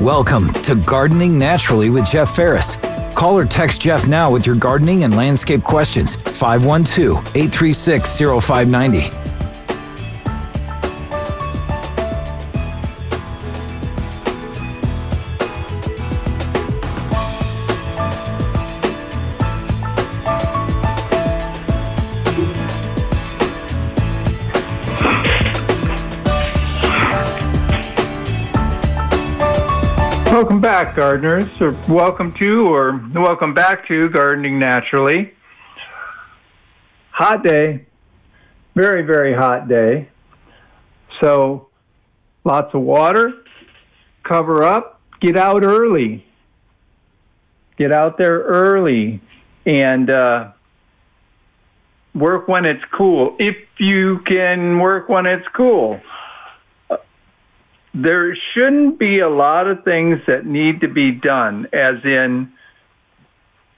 Welcome to Gardening Naturally with Jeff Ferris. Call or text Jeff now with your gardening and landscape questions 512 836 0590. Back, gardeners, or welcome to, or welcome back to Gardening Naturally. Hot day, very, very hot day. So, lots of water, cover up, get out early. Get out there early and uh, work when it's cool. If you can work when it's cool there shouldn't be a lot of things that need to be done, as in,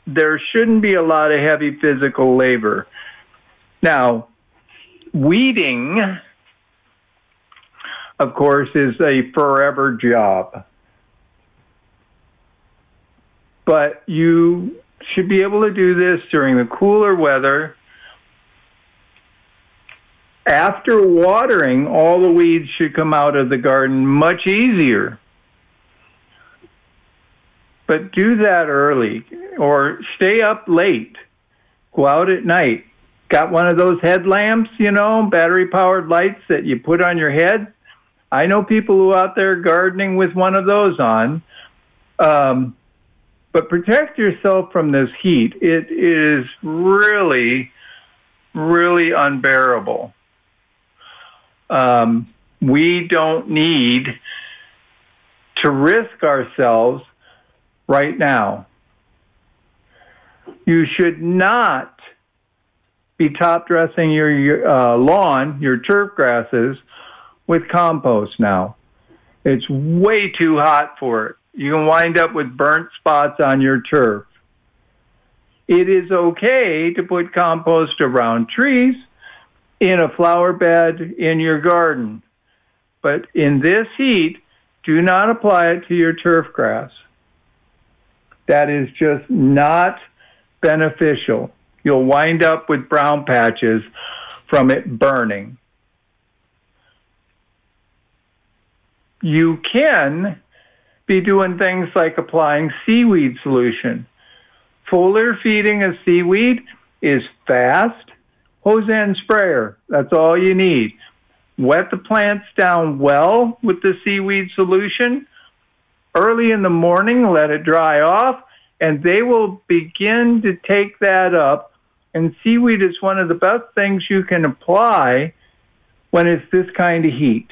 there shouldn't be a lot of heavy physical labor. Now, weeding, of course, is a forever job. But you should be able to do this during the cooler weather after watering, all the weeds should come out of the garden much easier. But do that early or stay up late. Go out at night. Got one of those headlamps, you know, battery powered lights that you put on your head? I know people who out there gardening with one of those on. Um, but protect yourself from this heat. It is really, really unbearable. Um, we don't need to risk ourselves right now. You should not be top dressing your, your uh, lawn, your turf grasses, with compost now. It's way too hot for it. You can wind up with burnt spots on your turf. It is okay to put compost around trees in a flower bed in your garden. But in this heat, do not apply it to your turf grass. That is just not beneficial. You'll wind up with brown patches from it burning. You can be doing things like applying seaweed solution. Foliar feeding of seaweed is fast hose end sprayer. That's all you need. Wet the plants down well with the seaweed solution. Early in the morning, let it dry off, and they will begin to take that up. And seaweed is one of the best things you can apply when it's this kind of heat.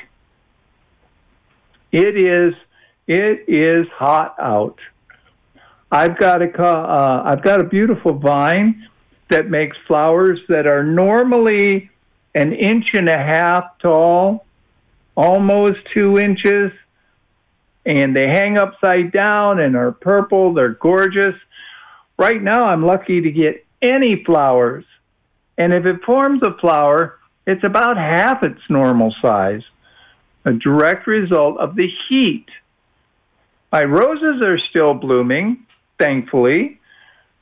It is it is hot out. I've got a uh, I've got a beautiful vine that makes flowers that are normally an inch and a half tall, almost two inches, and they hang upside down and are purple. They're gorgeous. Right now, I'm lucky to get any flowers. And if it forms a flower, it's about half its normal size, a direct result of the heat. My roses are still blooming, thankfully,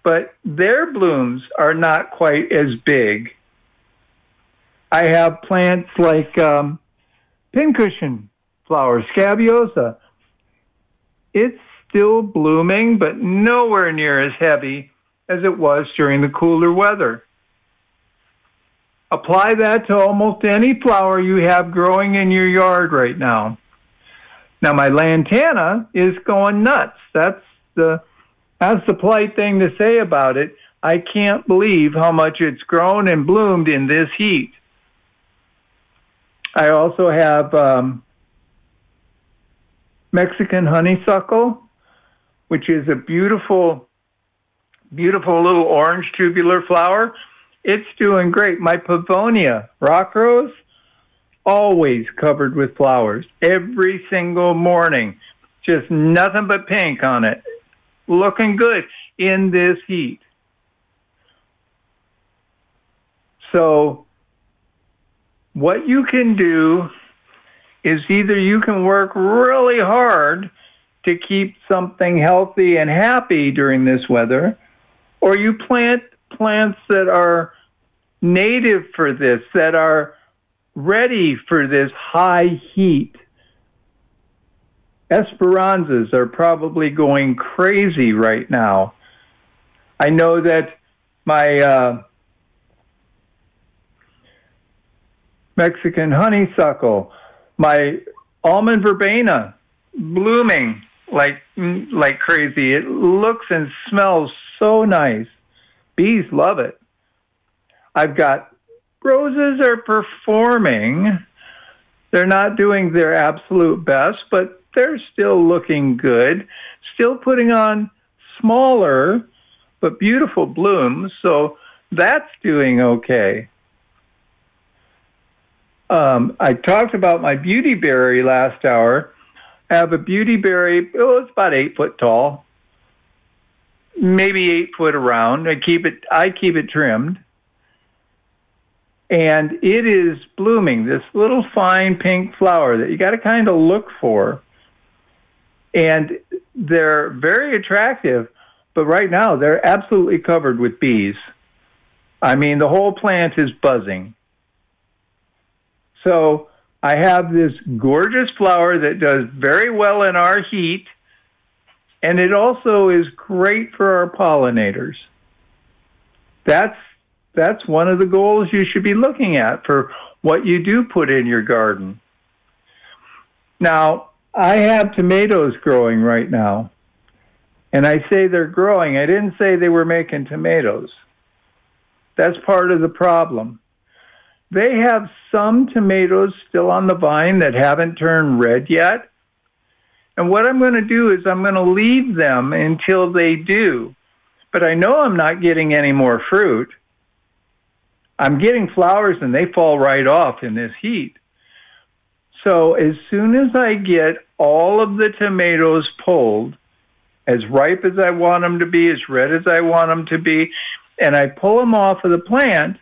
but their blooms are not quite as big. I have plants like um, pincushion flower, scabiosa. It's still blooming, but nowhere near as heavy as it was during the cooler weather. Apply that to almost any flower you have growing in your yard right now. Now, my lantana is going nuts. That's the that's the polite thing to say about it. I can't believe how much it's grown and bloomed in this heat. I also have um, Mexican honeysuckle, which is a beautiful, beautiful little orange tubular flower. It's doing great. My Pavonia rock rose, always covered with flowers every single morning. Just nothing but pink on it looking good in this heat. So, what you can do is either you can work really hard to keep something healthy and happy during this weather, or you plant plants that are native for this, that are ready for this high heat. Esperanzas are probably going crazy right now. I know that my uh, Mexican honeysuckle, my almond verbena blooming like like crazy. It looks and smells so nice. Bees love it. I've got roses are performing. They're not doing their absolute best, but they're still looking good. Still putting on smaller but beautiful blooms, so that's doing okay. Um, I talked about my beautyberry last hour. I have a beautyberry. Oh, it's about eight foot tall, maybe eight foot around. I keep it. I keep it trimmed, and it is blooming. This little fine pink flower that you got to kind of look for, and they're very attractive. But right now, they're absolutely covered with bees. I mean, the whole plant is buzzing. So I have this gorgeous flower that does very well in our heat, and it also is great for our pollinators. That's that's one of the goals you should be looking at for what you do put in your garden. Now, I have tomatoes growing right now. And I say they're growing. I didn't say they were making tomatoes. That's part of the problem. They have some tomatoes still on the vine that haven't turned red yet. And what I'm going to do is I'm going to leave them until they do. But I know I'm not getting any more fruit. I'm getting flowers and they fall right off in this heat. So as soon as I get all of the tomatoes pulled, as ripe as I want them to be, as red as I want them to be, and I pull them off of the plant,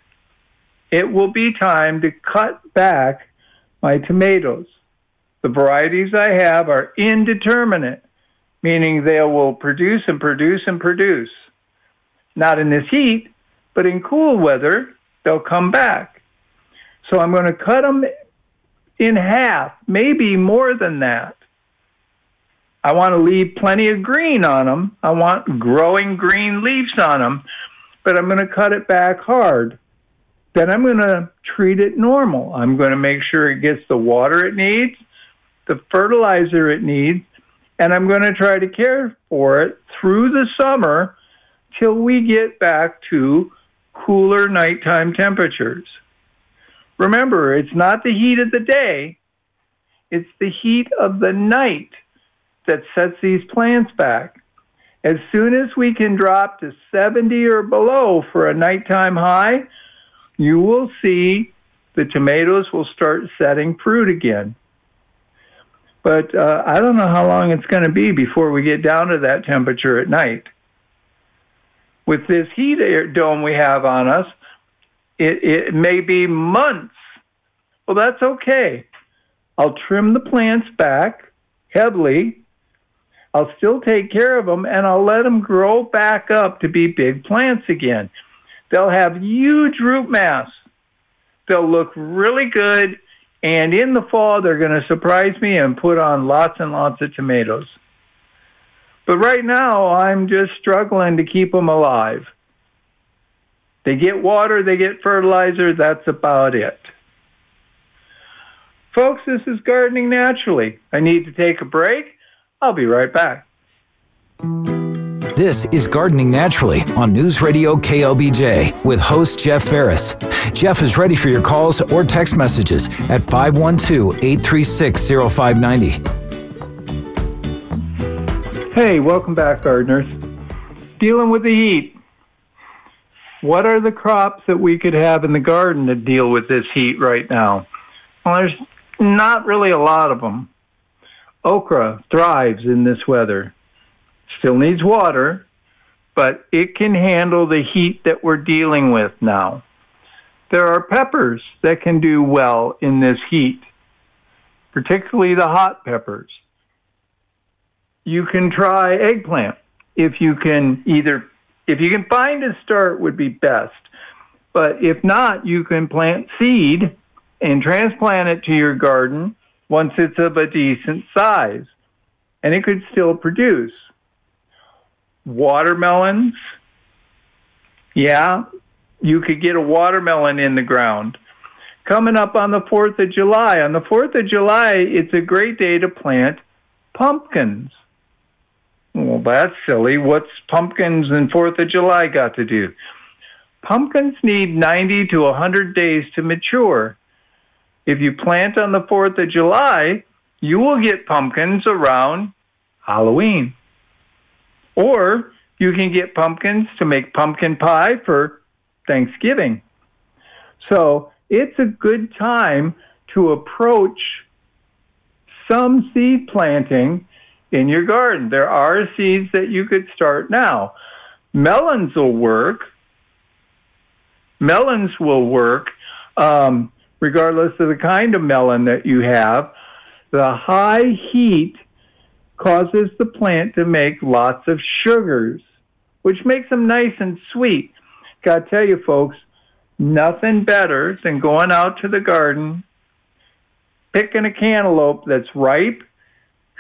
it will be time to cut back my tomatoes. The varieties I have are indeterminate, meaning they will produce and produce and produce. Not in this heat, but in cool weather, they'll come back. So I'm going to cut them in half, maybe more than that. I want to leave plenty of green on them. I want growing green leaves on them, but I'm going to cut it back hard then I'm going to treat it normal. I'm going to make sure it gets the water it needs, the fertilizer it needs, and I'm going to try to care for it through the summer till we get back to cooler nighttime temperatures. Remember, it's not the heat of the day, it's the heat of the night that sets these plants back. As soon as we can drop to 70 or below for a nighttime high, you will see the tomatoes will start setting fruit again. But uh, I don't know how long it's going to be before we get down to that temperature at night. With this heat dome we have on us, it, it may be months. Well, that's okay. I'll trim the plants back heavily. I'll still take care of them and I'll let them grow back up to be big plants again. They'll have huge root mass. They'll look really good. And in the fall, they're going to surprise me and put on lots and lots of tomatoes. But right now, I'm just struggling to keep them alive. They get water, they get fertilizer, that's about it. Folks, this is Gardening Naturally. I need to take a break. I'll be right back. This is Gardening Naturally on News Radio KLBJ with host Jeff Ferris. Jeff is ready for your calls or text messages at 512 836 0590. Hey, welcome back, gardeners. Dealing with the heat. What are the crops that we could have in the garden to deal with this heat right now? Well, there's not really a lot of them. Okra thrives in this weather still needs water, but it can handle the heat that we're dealing with now. There are peppers that can do well in this heat, particularly the hot peppers. you can try eggplant. If you can either, if you can find a start, would be best. But if not, you can plant seed and transplant it to your garden once it's of a decent size, and it could still produce. Watermelons, yeah, you could get a watermelon in the ground. Coming up on the 4th of July. On the 4th of July, it's a great day to plant pumpkins. Well, that's silly. What's pumpkins and 4th of July got to do? Pumpkins need 90 to 100 days to mature. If you plant on the 4th of July, you will get pumpkins around Halloween. Or you can get pumpkins to make pumpkin pie for Thanksgiving. So it's a good time to approach some seed planting in your garden. There are seeds that you could start now. Melons will work. Melons will work um, regardless of the kind of melon that you have. The high heat causes the plant to make lots of sugars, which makes them nice and sweet. Gotta tell you, folks, nothing better than going out to the garden, picking a cantaloupe that's ripe,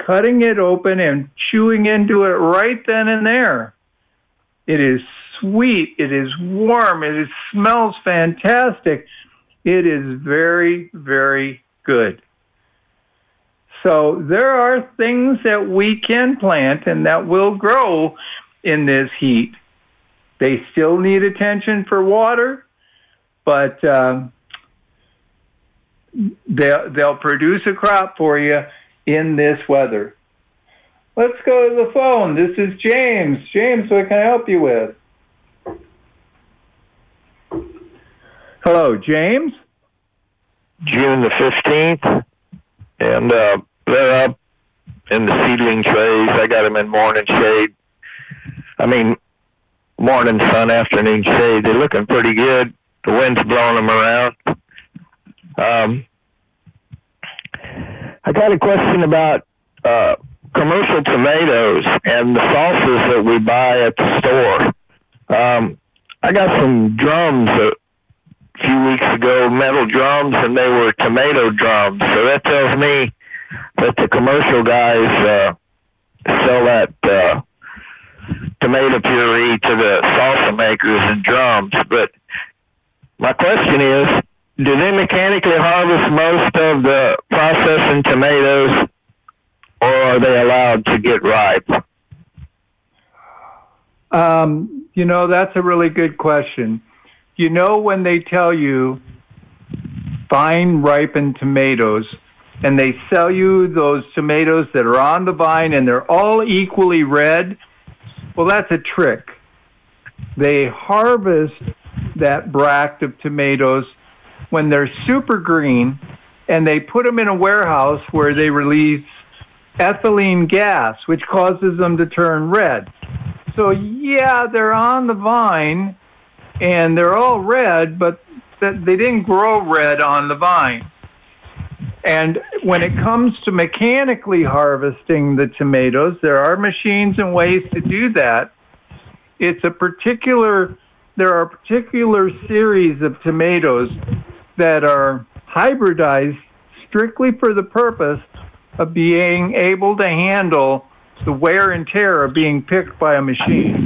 cutting it open, and chewing into it right then and there. It is sweet, it is warm, it is, smells fantastic. It is very, very good. So there are things that we can plant and that will grow in this heat. They still need attention for water, but um, they'll, they'll produce a crop for you in this weather. Let's go to the phone. This is James. James, what can I help you with? Hello, James? June the 15th, and uh, they're up in the seedling trays. I got them in morning shade. I mean, morning sun, afternoon shade. They're looking pretty good. The wind's blowing them around. Um, I got a question about uh, commercial tomatoes and the sauces that we buy at the store. Um, I got some drums a few weeks ago, metal drums, and they were tomato drums. So that tells me that the commercial guys uh, sell that uh, tomato puree to the salsa makers in drums. But my question is, do they mechanically harvest most of the processing tomatoes, or are they allowed to get ripe? Um, you know, that's a really good question. You know, when they tell you fine ripened tomatoes, and they sell you those tomatoes that are on the vine and they're all equally red, well, that's a trick. They harvest that bract of tomatoes when they're super green and they put them in a warehouse where they release ethylene gas, which causes them to turn red. So, yeah, they're on the vine and they're all red, but they didn't grow red on the vine. And when it comes to mechanically harvesting the tomatoes, there are machines and ways to do that. It's a particular, there are particular series of tomatoes that are hybridized strictly for the purpose of being able to handle the wear and tear of being picked by a machine.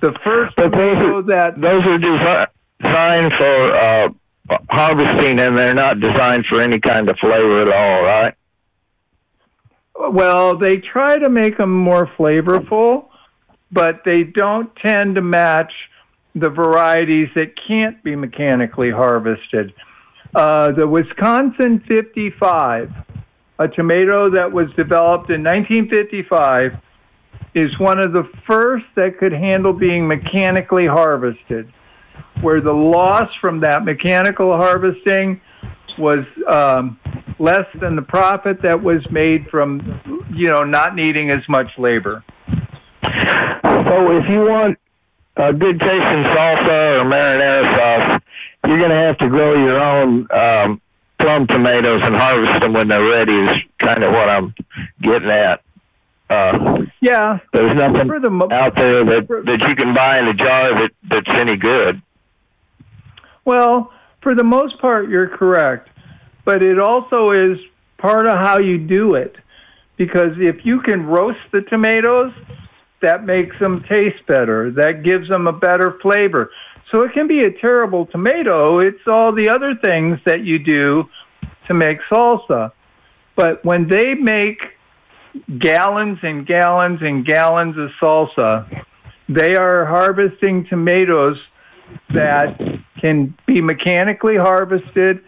The first but tomato that those are designed for uh, harvesting and they're not designed for any kind of flavor at all, right? Well, they try to make them more flavorful, but they don't tend to match the varieties that can't be mechanically harvested. Uh, the Wisconsin 55, a tomato that was developed in 1955, is one of the first that could handle being mechanically harvested where the loss from that mechanical harvesting was um, less than the profit that was made from, you know, not needing as much labor. So if you want a good tasting salsa or marinara sauce, you're going to have to grow your own um, plum tomatoes and harvest them when they're ready. Is kind of what I'm getting at. Uh, yeah, there's nothing the, out there that that you can buy in a jar that that's any good. Well, for the most part, you're correct, but it also is part of how you do it. Because if you can roast the tomatoes, that makes them taste better. That gives them a better flavor. So it can be a terrible tomato. It's all the other things that you do to make salsa. But when they make gallons and gallons and gallons of salsa, they are harvesting tomatoes that can be mechanically harvested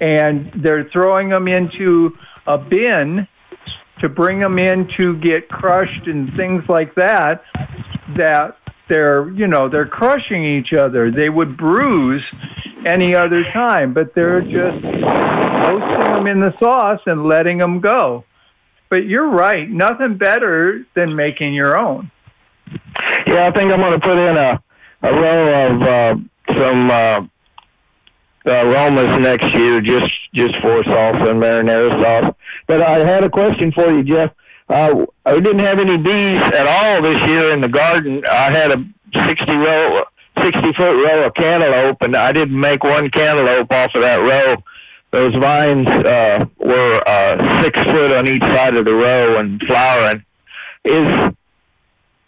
and they're throwing them into a bin to bring them in to get crushed and things like that that they're you know they're crushing each other. They would bruise any other time but they're just roasting them in the sauce and letting them go but you're right nothing better than making your own yeah i think i'm going to put in a a row of uh, some uh, uh, Romas next year just just for salsa and marinara sauce. But I had a question for you, Jeff. Uh, I didn't have any bees at all this year in the garden. I had a sixty row, sixty foot row of cantaloupe, and I didn't make one cantaloupe off of that row. Those vines uh, were uh, six foot on each side of the row and flowering. Is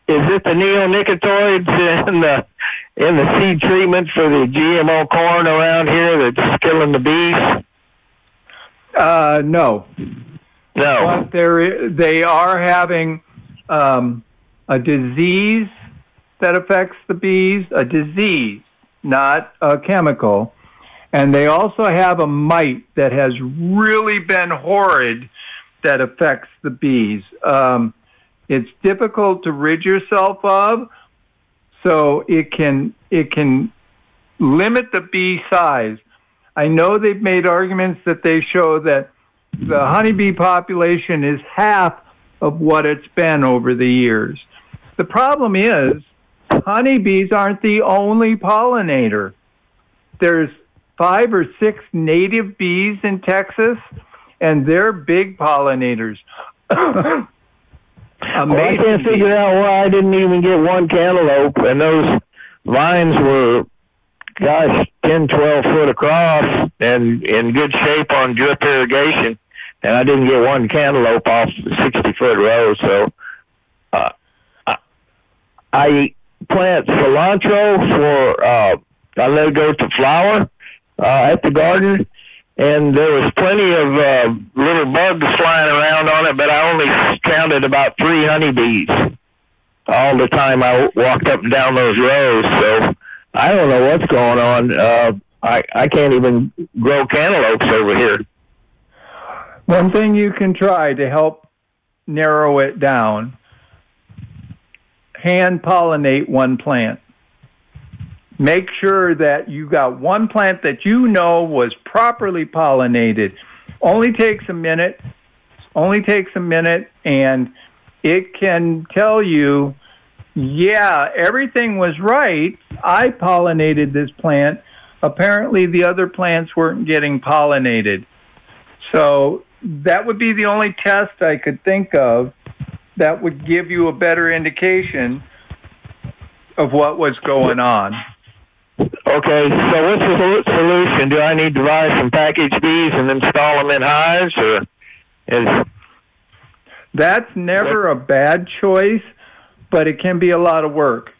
is it the neonicotinoids in the in the seed treatment for the GMO corn around here that's killing the bees? Uh, no. No. But they're, they are having um, a disease that affects the bees, a disease, not a chemical. And they also have a mite that has really been horrid that affects the bees. Um, it's difficult to rid yourself of, so it can it can limit the bee size. I know they've made arguments that they show that the honeybee population is half of what it's been over the years. The problem is honeybees aren't the only pollinator. There's five or six native bees in Texas, and they're big pollinators. Amazing. Well, I can't figure out why I didn't even get one cantaloupe, and those vines were, gosh, 10, 12 foot across and in good shape on drip irrigation, and I didn't get one cantaloupe off the 60 foot row. So uh, I, I plant cilantro for, uh, I let it go to flower uh, at the garden and there was plenty of uh, little bugs flying around on it, but I only counted about three honeybees all the time I walked up and down those rows. So I don't know what's going on. Uh, I I can't even grow cantaloupes over here. One thing you can try to help narrow it down: hand pollinate one plant make sure that you got one plant that you know was properly pollinated. Only takes a minute, only takes a minute, and it can tell you, yeah, everything was right. I pollinated this plant. Apparently, the other plants weren't getting pollinated. So, that would be the only test I could think of that would give you a better indication of what was going on. Okay, so what's the solution? Do I need to buy some packaged bees and install them in hives, or is that's never a bad choice, but it can be a lot of work,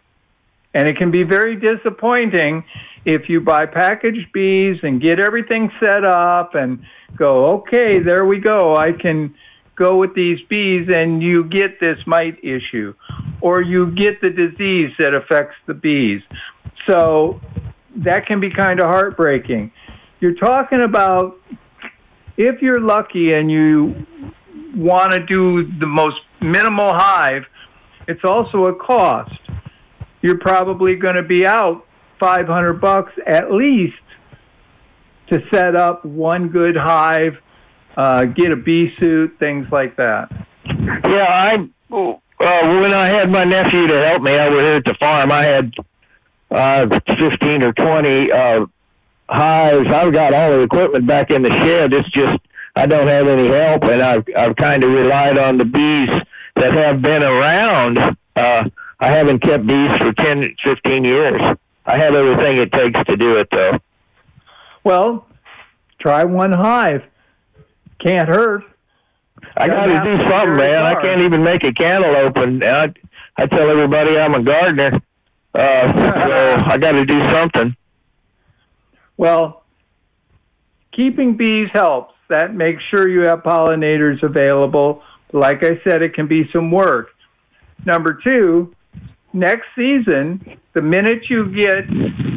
and it can be very disappointing if you buy packaged bees and get everything set up and go, okay, there we go, I can go with these bees, and you get this mite issue, or you get the disease that affects the bees. So that can be kind of heartbreaking. You're talking about if you're lucky and you want to do the most minimal hive, it's also a cost. You're probably going to be out 500 bucks at least to set up one good hive, uh, get a bee suit, things like that. Yeah, I uh, when I had my nephew to help me over here at the farm, I had uh, 15 or 20 uh, hives. I've got all the equipment back in the shed. It's just I don't have any help, and I've I've kind of relied on the bees that have been around. Uh, I haven't kept bees for 10, 15 years. I have everything it takes to do it, though. Well, try one hive. Can't hurt. I got to do something, man. I can't even make a cantaloupe, and I, I tell everybody I'm a gardener, uh, so I got to do something. Well, keeping bees helps. That makes sure you have pollinators available. Like I said, it can be some work. Number two, next season, the minute you get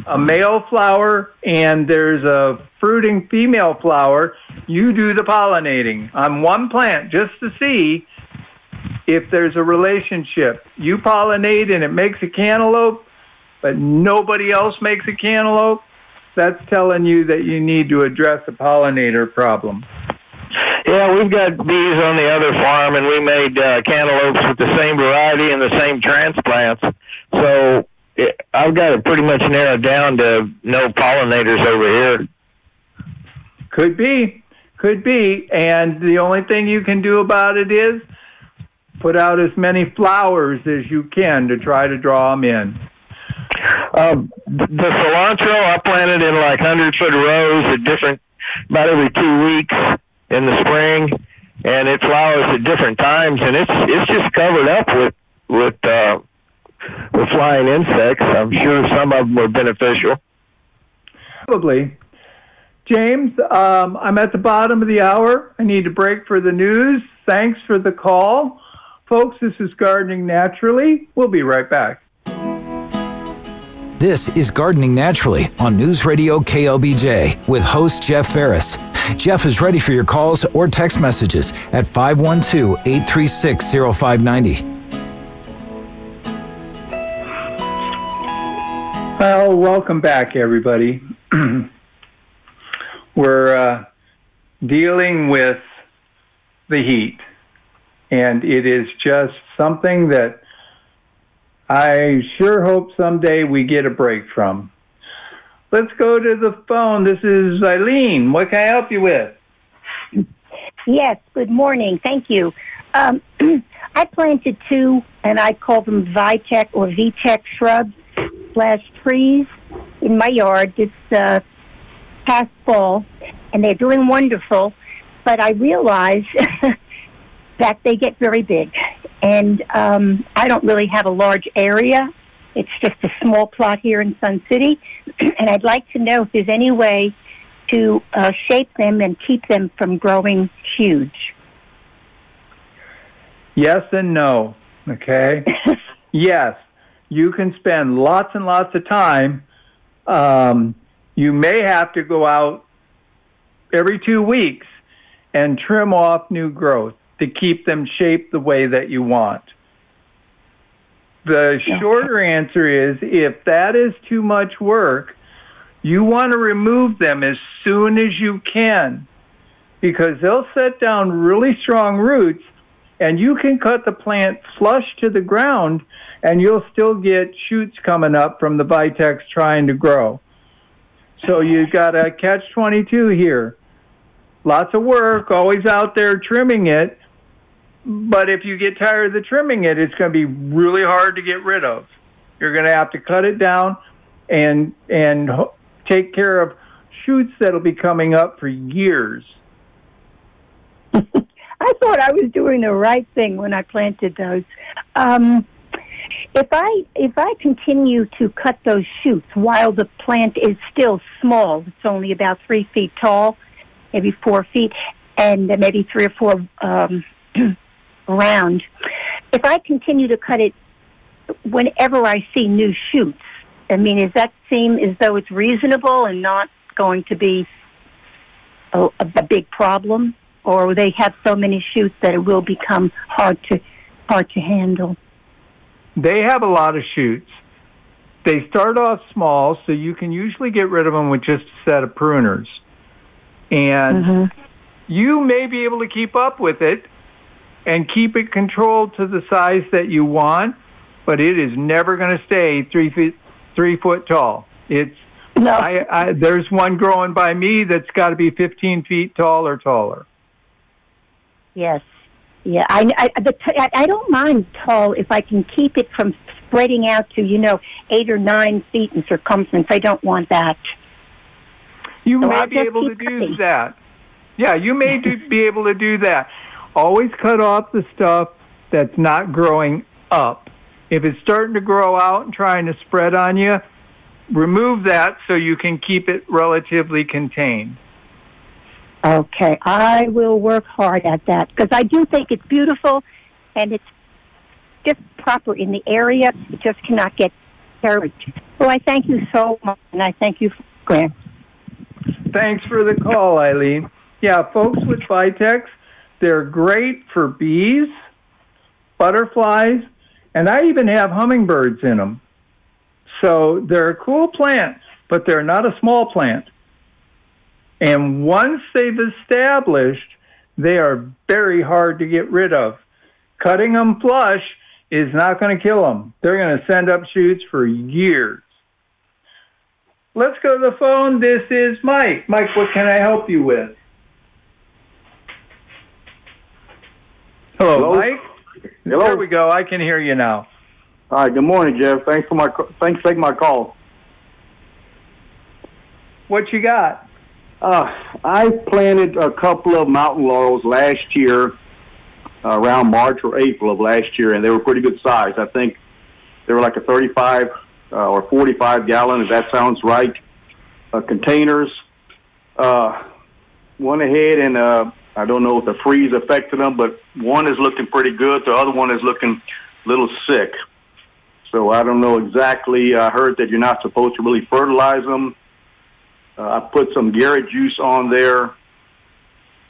a male flower and there's a fruiting female flower, you do the pollinating on one plant just to see if there's a relationship. You pollinate and it makes a cantaloupe, but nobody else makes a cantaloupe. That's telling you that you need to address the pollinator problem. Yeah, we've got bees on the other farm, and we made uh, cantaloupes with the same variety and the same transplants. So it, I've got it pretty much narrowed down to no pollinators over here. Could be, could be, and the only thing you can do about it is put out as many flowers as you can to try to draw them in. Um, the cilantro I planted in like hundred foot rows at different, about every two weeks in the spring, and it flowers at different times, and it's it's just covered up with with uh, with flying insects. I'm sure some of them were beneficial. Probably. James, um, I'm at the bottom of the hour. I need to break for the news. Thanks for the call. Folks, this is Gardening Naturally. We'll be right back. This is Gardening Naturally on News Radio KLBJ with host Jeff Ferris. Jeff is ready for your calls or text messages at 512 836 0590. Well, welcome back, everybody. We're uh, dealing with the heat, and it is just something that I sure hope someday we get a break from. Let's go to the phone. This is Eileen. What can I help you with? Yes, good morning. Thank you. Um, I planted two, and I call them Vitech or VTech shrubs slash trees in my yard this uh, past fall, and they're doing wonderful. But I realize that they get very big, and um, I don't really have a large area. It's just a small plot here in Sun City, and I'd like to know if there's any way to uh, shape them and keep them from growing huge. Yes and no. Okay. yes, you can spend lots and lots of time. Um, you may have to go out every two weeks and trim off new growth to keep them shaped the way that you want. The shorter answer is if that is too much work, you want to remove them as soon as you can because they'll set down really strong roots and you can cut the plant flush to the ground and you'll still get shoots coming up from the vitex trying to grow. So you've got a catch 22 here. Lots of work, always out there trimming it. But if you get tired of the trimming it, it's going to be really hard to get rid of. You're going to have to cut it down and and take care of shoots that'll be coming up for years. I thought I was doing the right thing when I planted those. Um, if I if I continue to cut those shoots while the plant is still small, it's only about three feet tall, maybe four feet, and maybe three or four um, round. If I continue to cut it whenever I see new shoots, I mean, does that seem as though it's reasonable and not going to be a, a big problem? or they have so many shoots that it will become hard to hard to handle? They have a lot of shoots. They start off small, so you can usually get rid of them with just a set of pruners. And mm-hmm. you may be able to keep up with it and keep it controlled to the size that you want, but it is never going to stay three feet three foot tall. It's no. I, I, there's one growing by me that's got to be 15 feet tall or taller. Yes. Yeah, I I, the t- I I don't mind tall if I can keep it from spreading out to you know eight or nine feet in circumference. I don't want that. You So may I'll be able to keep do that. Yeah, you may do, be able to do that. Always cut off the stuff that's not growing up. If it's starting to grow out and trying to spread on you, remove that so you can keep it relatively contained. Okay, I will work hard at that because I do think it's beautiful, and it's just proper in the area. It just cannot get carried. Well, I thank you so much, and I thank you, Grant. Thanks for the call, Eileen. Yeah, folks with Vitex, they're great for bees, butterflies, and I even have hummingbirds in them. So they're cool plant, but they're not a small plant. And once they've established, they are very hard to get rid of. Cutting them flush is not going to kill them. They're going to send up shoots for years. Let's go to the phone. This is Mike. Mike, what can I help you with? Hello, Hello? Mike. Hello. There we go. I can hear you now. All right. Good morning, Jeff. Thanks for my thanks for taking my call. What you got? Uh, I planted a couple of mountain laurels last year, uh, around March or April of last year, and they were pretty good size. I think they were like a 35 uh, or 45 gallon, if that sounds right, uh, containers. Uh, went ahead and uh, I don't know if the freeze affected them, but one is looking pretty good. The other one is looking a little sick. So I don't know exactly. I heard that you're not supposed to really fertilize them. Uh, I put some Garrett juice on there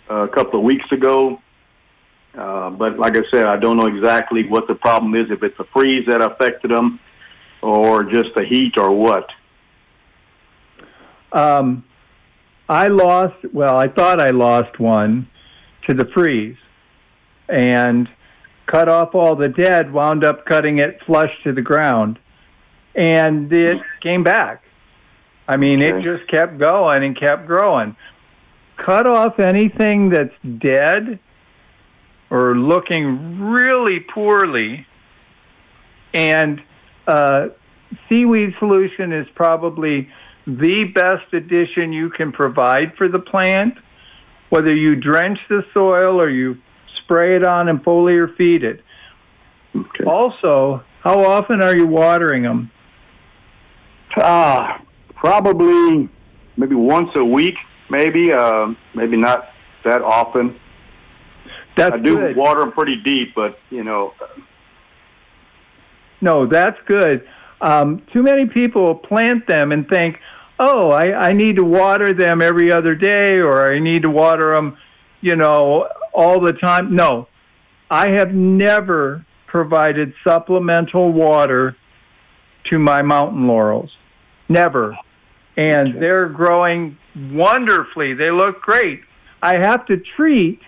uh, a couple of weeks ago. Uh, but like I said, I don't know exactly what the problem is, if it's the freeze that affected them or just the heat or what. Um, I lost, well, I thought I lost one to the freeze and cut off all the dead, wound up cutting it flush to the ground, and it came back. I mean, it just kept going and kept growing. Cut off anything that's dead or looking really poorly, and uh, seaweed solution is probably the best addition you can provide for the plant, whether you drench the soil or you spray it on and foliar feed it. Okay. Also, how often are you watering them? Uh, probably maybe once a week, maybe. Uh, maybe not that often. That's I do good. water them pretty deep, but you know, No, that's good. Um, too many people plant them and think, oh, I, I need to water them every other day or I need to water them, you know, all the time. No, I have never provided supplemental water to my mountain laurels. Never. And they're growing wonderfully. They look great. I have to treat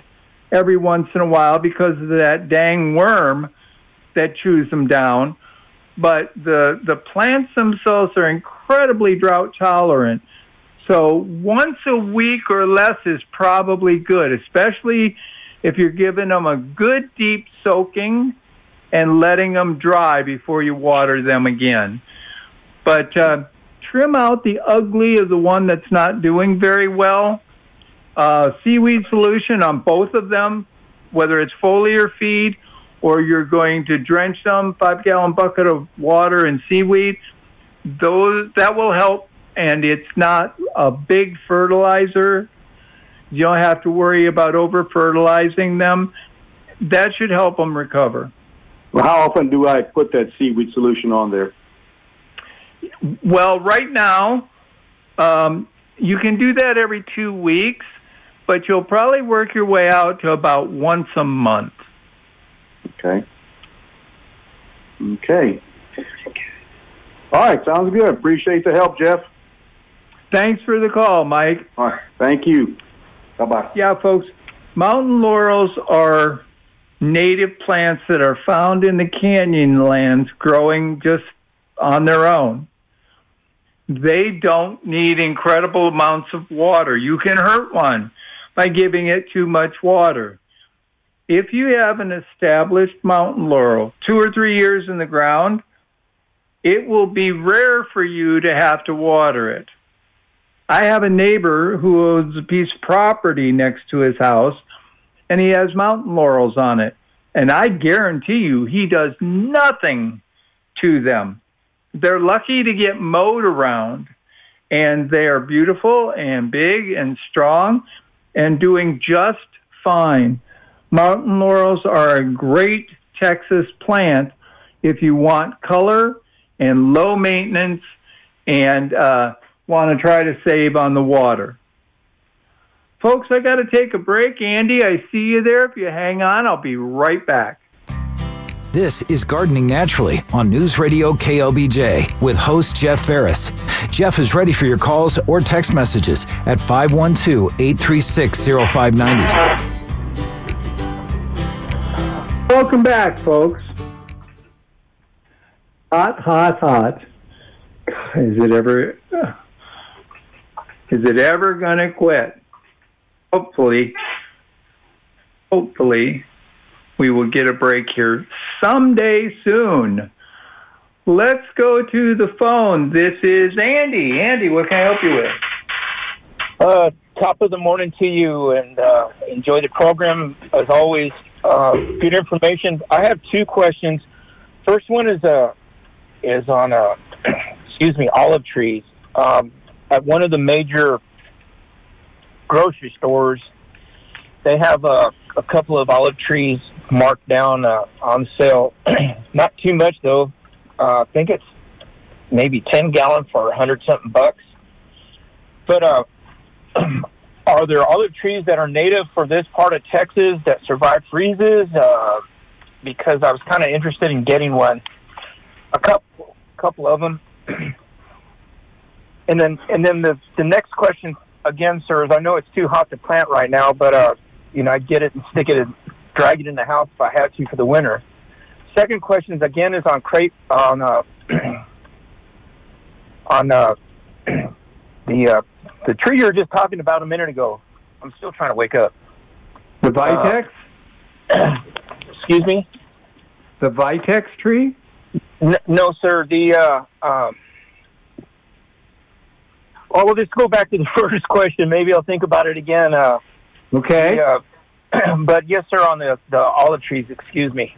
every once in a while because of that dang worm that chews them down. But the the plants themselves are incredibly drought tolerant. So once a week or less is probably good, especially if you're giving them a good deep soaking and letting them dry before you water them again. But uh, trim out the ugly of the one that's not doing very well. Uh, seaweed solution on both of them, whether it's foliar feed or you're going to drench them, five gallon bucket of water and seaweed, those that will help. And it's not a big fertilizer. You don't have to worry about over fertilizing them. That should help them recover. well, how often do I put that seaweed solution on there? Well, right now, um, you can do that every two weeks, but you'll probably work your way out to about once a month. Okay. Okay. All right, sounds good. Appreciate the help, Jeff. Thanks for the call, Mike. All right, thank you. Bye bye. Yeah, folks, mountain laurels are native plants that are found in the canyon lands growing just on their own. They don't need incredible amounts of water. You can hurt one by giving it too much water. If you have an established mountain laurel, two or three years in the ground, it will be rare for you to have to water it. I have a neighbor who owns a piece of property next to his house, and he has mountain laurels on it. And I guarantee you, he does nothing to them. They're lucky to get mowed around, and they are beautiful and big and strong and doing just fine. Mountain laurels are a great Texas plant if you want color and low maintenance and uh, want to try to save on the water. Folks, I got to take a break. Andy, I see you there. If you hang on, I'll be right back. This is Gardening Naturally on News Radio KLBJ with host Jeff Ferris. Jeff is ready for your calls or text messages at 512 836 0590. Welcome back, folks. Hot, hot, hot. Is it ever? Is it ever to quit? Hopefully, hopefully, we will get a break here someday soon. Let's go to the phone. This is Andy. Andy, what can I help you with? Uh, top of the morning to you, and uh, enjoy the program as always. Uh, good information. I have two questions. First one is uh, is on uh, excuse me olive trees. Um, at one of the major grocery stores, they have a, a couple of olive trees marked down uh, on sale. Not too much though. Uh, I think it's maybe ten gallon for a hundred something bucks. But uh, are there olive trees that are native for this part of Texas that survive freezes? Uh, because I was kind of interested in getting one, a couple, couple of them. and then, and then the the next question again, sir, is I know it's too hot to plant right now, but uh, you know, I'd get it and stick it and drag it in the house if I had to for the winter. Second question is again is on crate on uh, on uh, the uh, the tree you were just talking about a minute ago. I'm still trying to wake up. The Vitex? Uh, excuse me? The Vitex tree? N- no, sir. The, uh, um, well, we'll just go back to the first question. Maybe I'll think about it again. Uh, okay. The, uh, but yes, sir, on the, the olive trees, excuse me.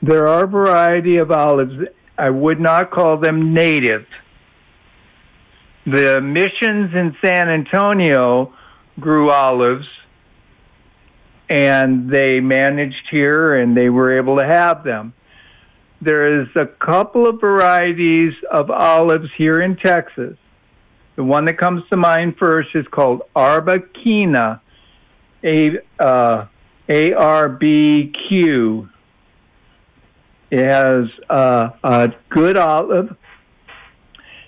There are a variety of olives. I would not call them native the missions in San Antonio grew olives and they managed here and they were able to have them. There is a couple of varieties of olives here in Texas. The one that comes to mind first is called Arbequina, A uh, A R B Q. It has uh, a good olive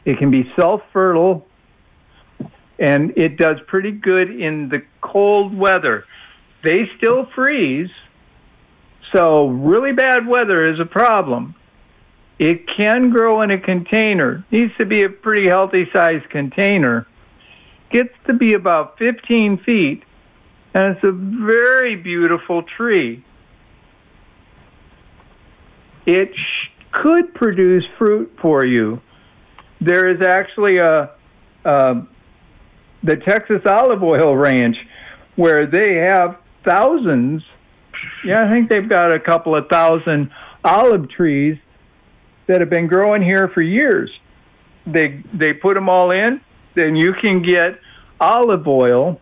it can be self fertile, and it does pretty good in the cold weather. They still freeze, so really bad weather is a problem. It can grow in a container. Needs to be a pretty healthy sized container. Gets to be about 15 feet, and it's a very beautiful tree. It sh- could produce fruit for you there is actually a, the Texas Olive Oil Ranch where they have thousands. Yeah, I think they've got a couple of thousand olive trees that have been growing here for years. They they put them all in, then you can get olive oil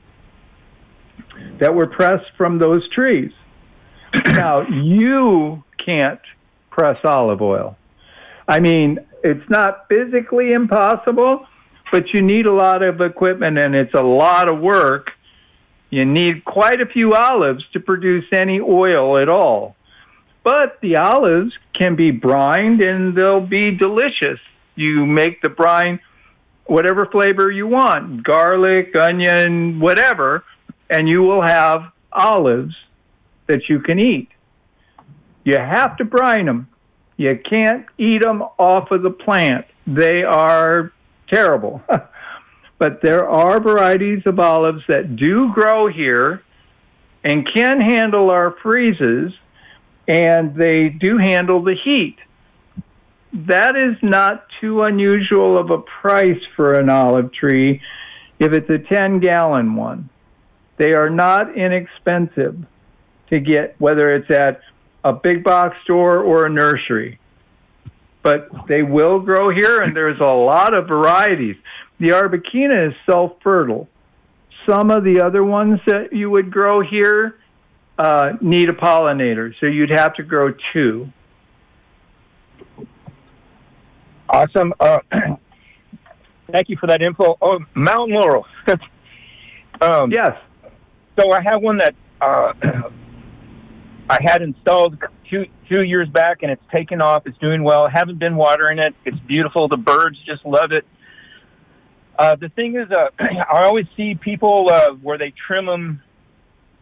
that were pressed from those trees. now you can't press olive oil. I mean, it's not physically impossible, but you need a lot of equipment and it's a lot of work. You need quite a few olives to produce any oil at all. But the olives can be brined and they'll be delicious. You make the brine whatever flavor you want garlic, onion, whatever and you will have olives that you can eat. You have to brine them you can't eat them off of the plant. They are terrible. but there are varieties of olives that do grow here and can handle our freezes, and they do handle the heat. That is not too unusual of a price for an olive tree if it's a 10 gallon one. They are not inexpensive to get, whether it's at a big box store or a nursery. But they will grow here, and there's a lot of varieties. The Arbequina is self fertile. Some of the other ones that you would grow here uh, need a pollinator, so you'd have to grow two. Awesome. Uh, thank you for that info. Oh, mountain laurel. um, yes. So I have one that uh, I had installed two two years back, and it's taken off. It's doing well. haven't been watering it. It's beautiful. The birds just love it. Uh, the thing is, uh, I always see people uh, where they trim them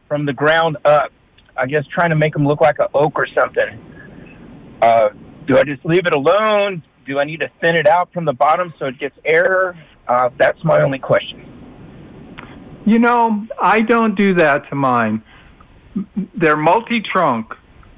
from the ground up. I guess trying to make them look like an oak or something. Uh, do I just leave it alone? Do I need to thin it out from the bottom so it gets air? Uh, that's my only question. You know, I don't do that to mine. They're multi trunk.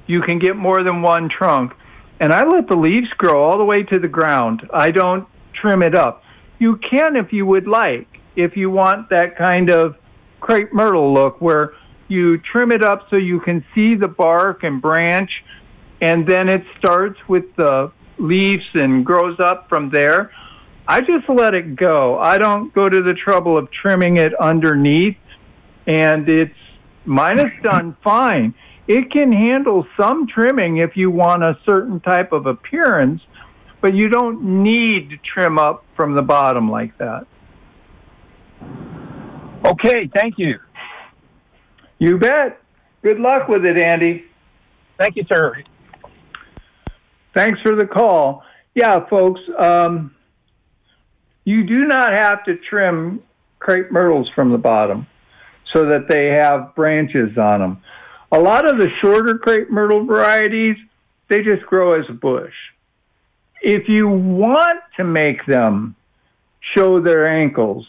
You can get more than one trunk. And I let the leaves grow all the way to the ground. I don't trim it up. You can if you would like, if you want that kind of crepe myrtle look where you trim it up so you can see the bark and branch, and then it starts with the leaves and grows up from there. I just let it go. I don't go to the trouble of trimming it underneath, and it's mine is done fine. It can handle some trimming if you want a certain type of appearance, but you don't need to trim up from the bottom like that. Okay, thank you. You bet. Good luck with it, Andy. Thank you, sir. Thanks for the call. Yeah, folks, um, you do not have to trim crepe myrtles from the bottom so that they have branches on them. A lot of the shorter crepe myrtle varieties, they just grow as a bush. If you want to make them show their ankles,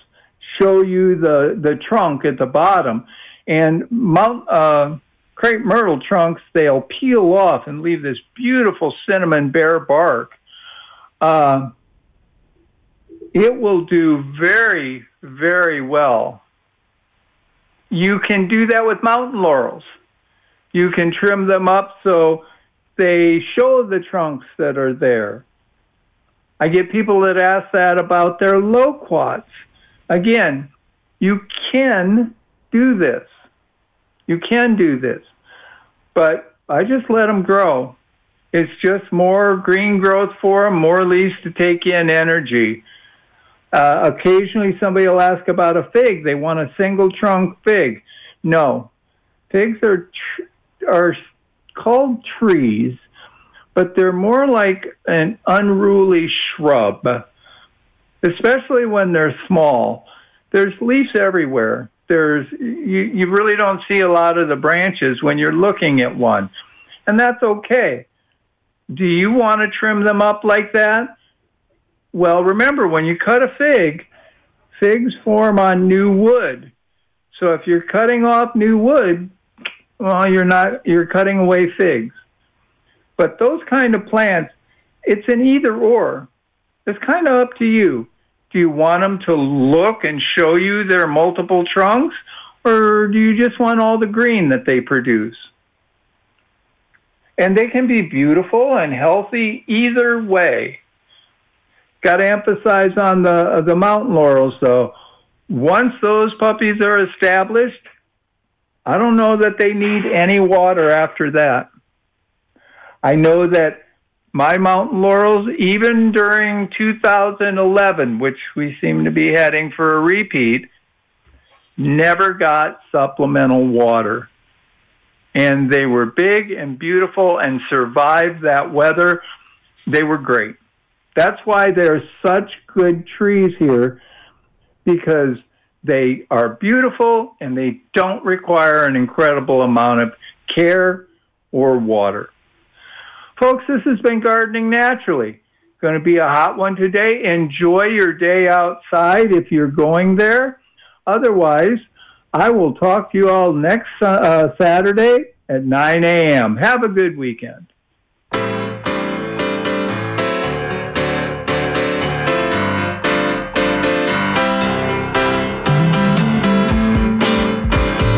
show you the, the trunk at the bottom, and mount, uh, crepe myrtle trunks, they'll peel off and leave this beautiful cinnamon bare bark. Uh, it will do very, very well. You can do that with mountain laurels. You can trim them up so they show the trunks that are there. I get people that ask that about their loquats. Again, you can do this. You can do this. But I just let them grow. It's just more green growth for them, more leaves to take in energy. Uh, occasionally, somebody will ask about a fig. They want a single trunk fig. No, figs are tr- are called trees, but they're more like an unruly shrub, especially when they're small. There's leaves everywhere there's you, you really don't see a lot of the branches when you're looking at one. And that's okay. Do you want to trim them up like that? Well, remember when you cut a fig, figs form on new wood. So if you're cutting off new wood, well, you're not you're cutting away figs. But those kind of plants, it's an either or. It's kind of up to you. Do you want them to look and show you their multiple trunks, or do you just want all the green that they produce? And they can be beautiful and healthy either way. Got to emphasize on the uh, the mountain laurels though. Once those puppies are established, I don't know that they need any water after that. I know that my mountain laurels, even during 2011, which we seem to be heading for a repeat, never got supplemental water. And they were big and beautiful and survived that weather. They were great. That's why they're such good trees here because they are beautiful and they don't require an incredible amount of care or water. Folks, this has been Gardening Naturally. Going to be a hot one today. Enjoy your day outside if you're going there. Otherwise, I will talk to you all next uh, Saturday at 9 a.m. Have a good weekend.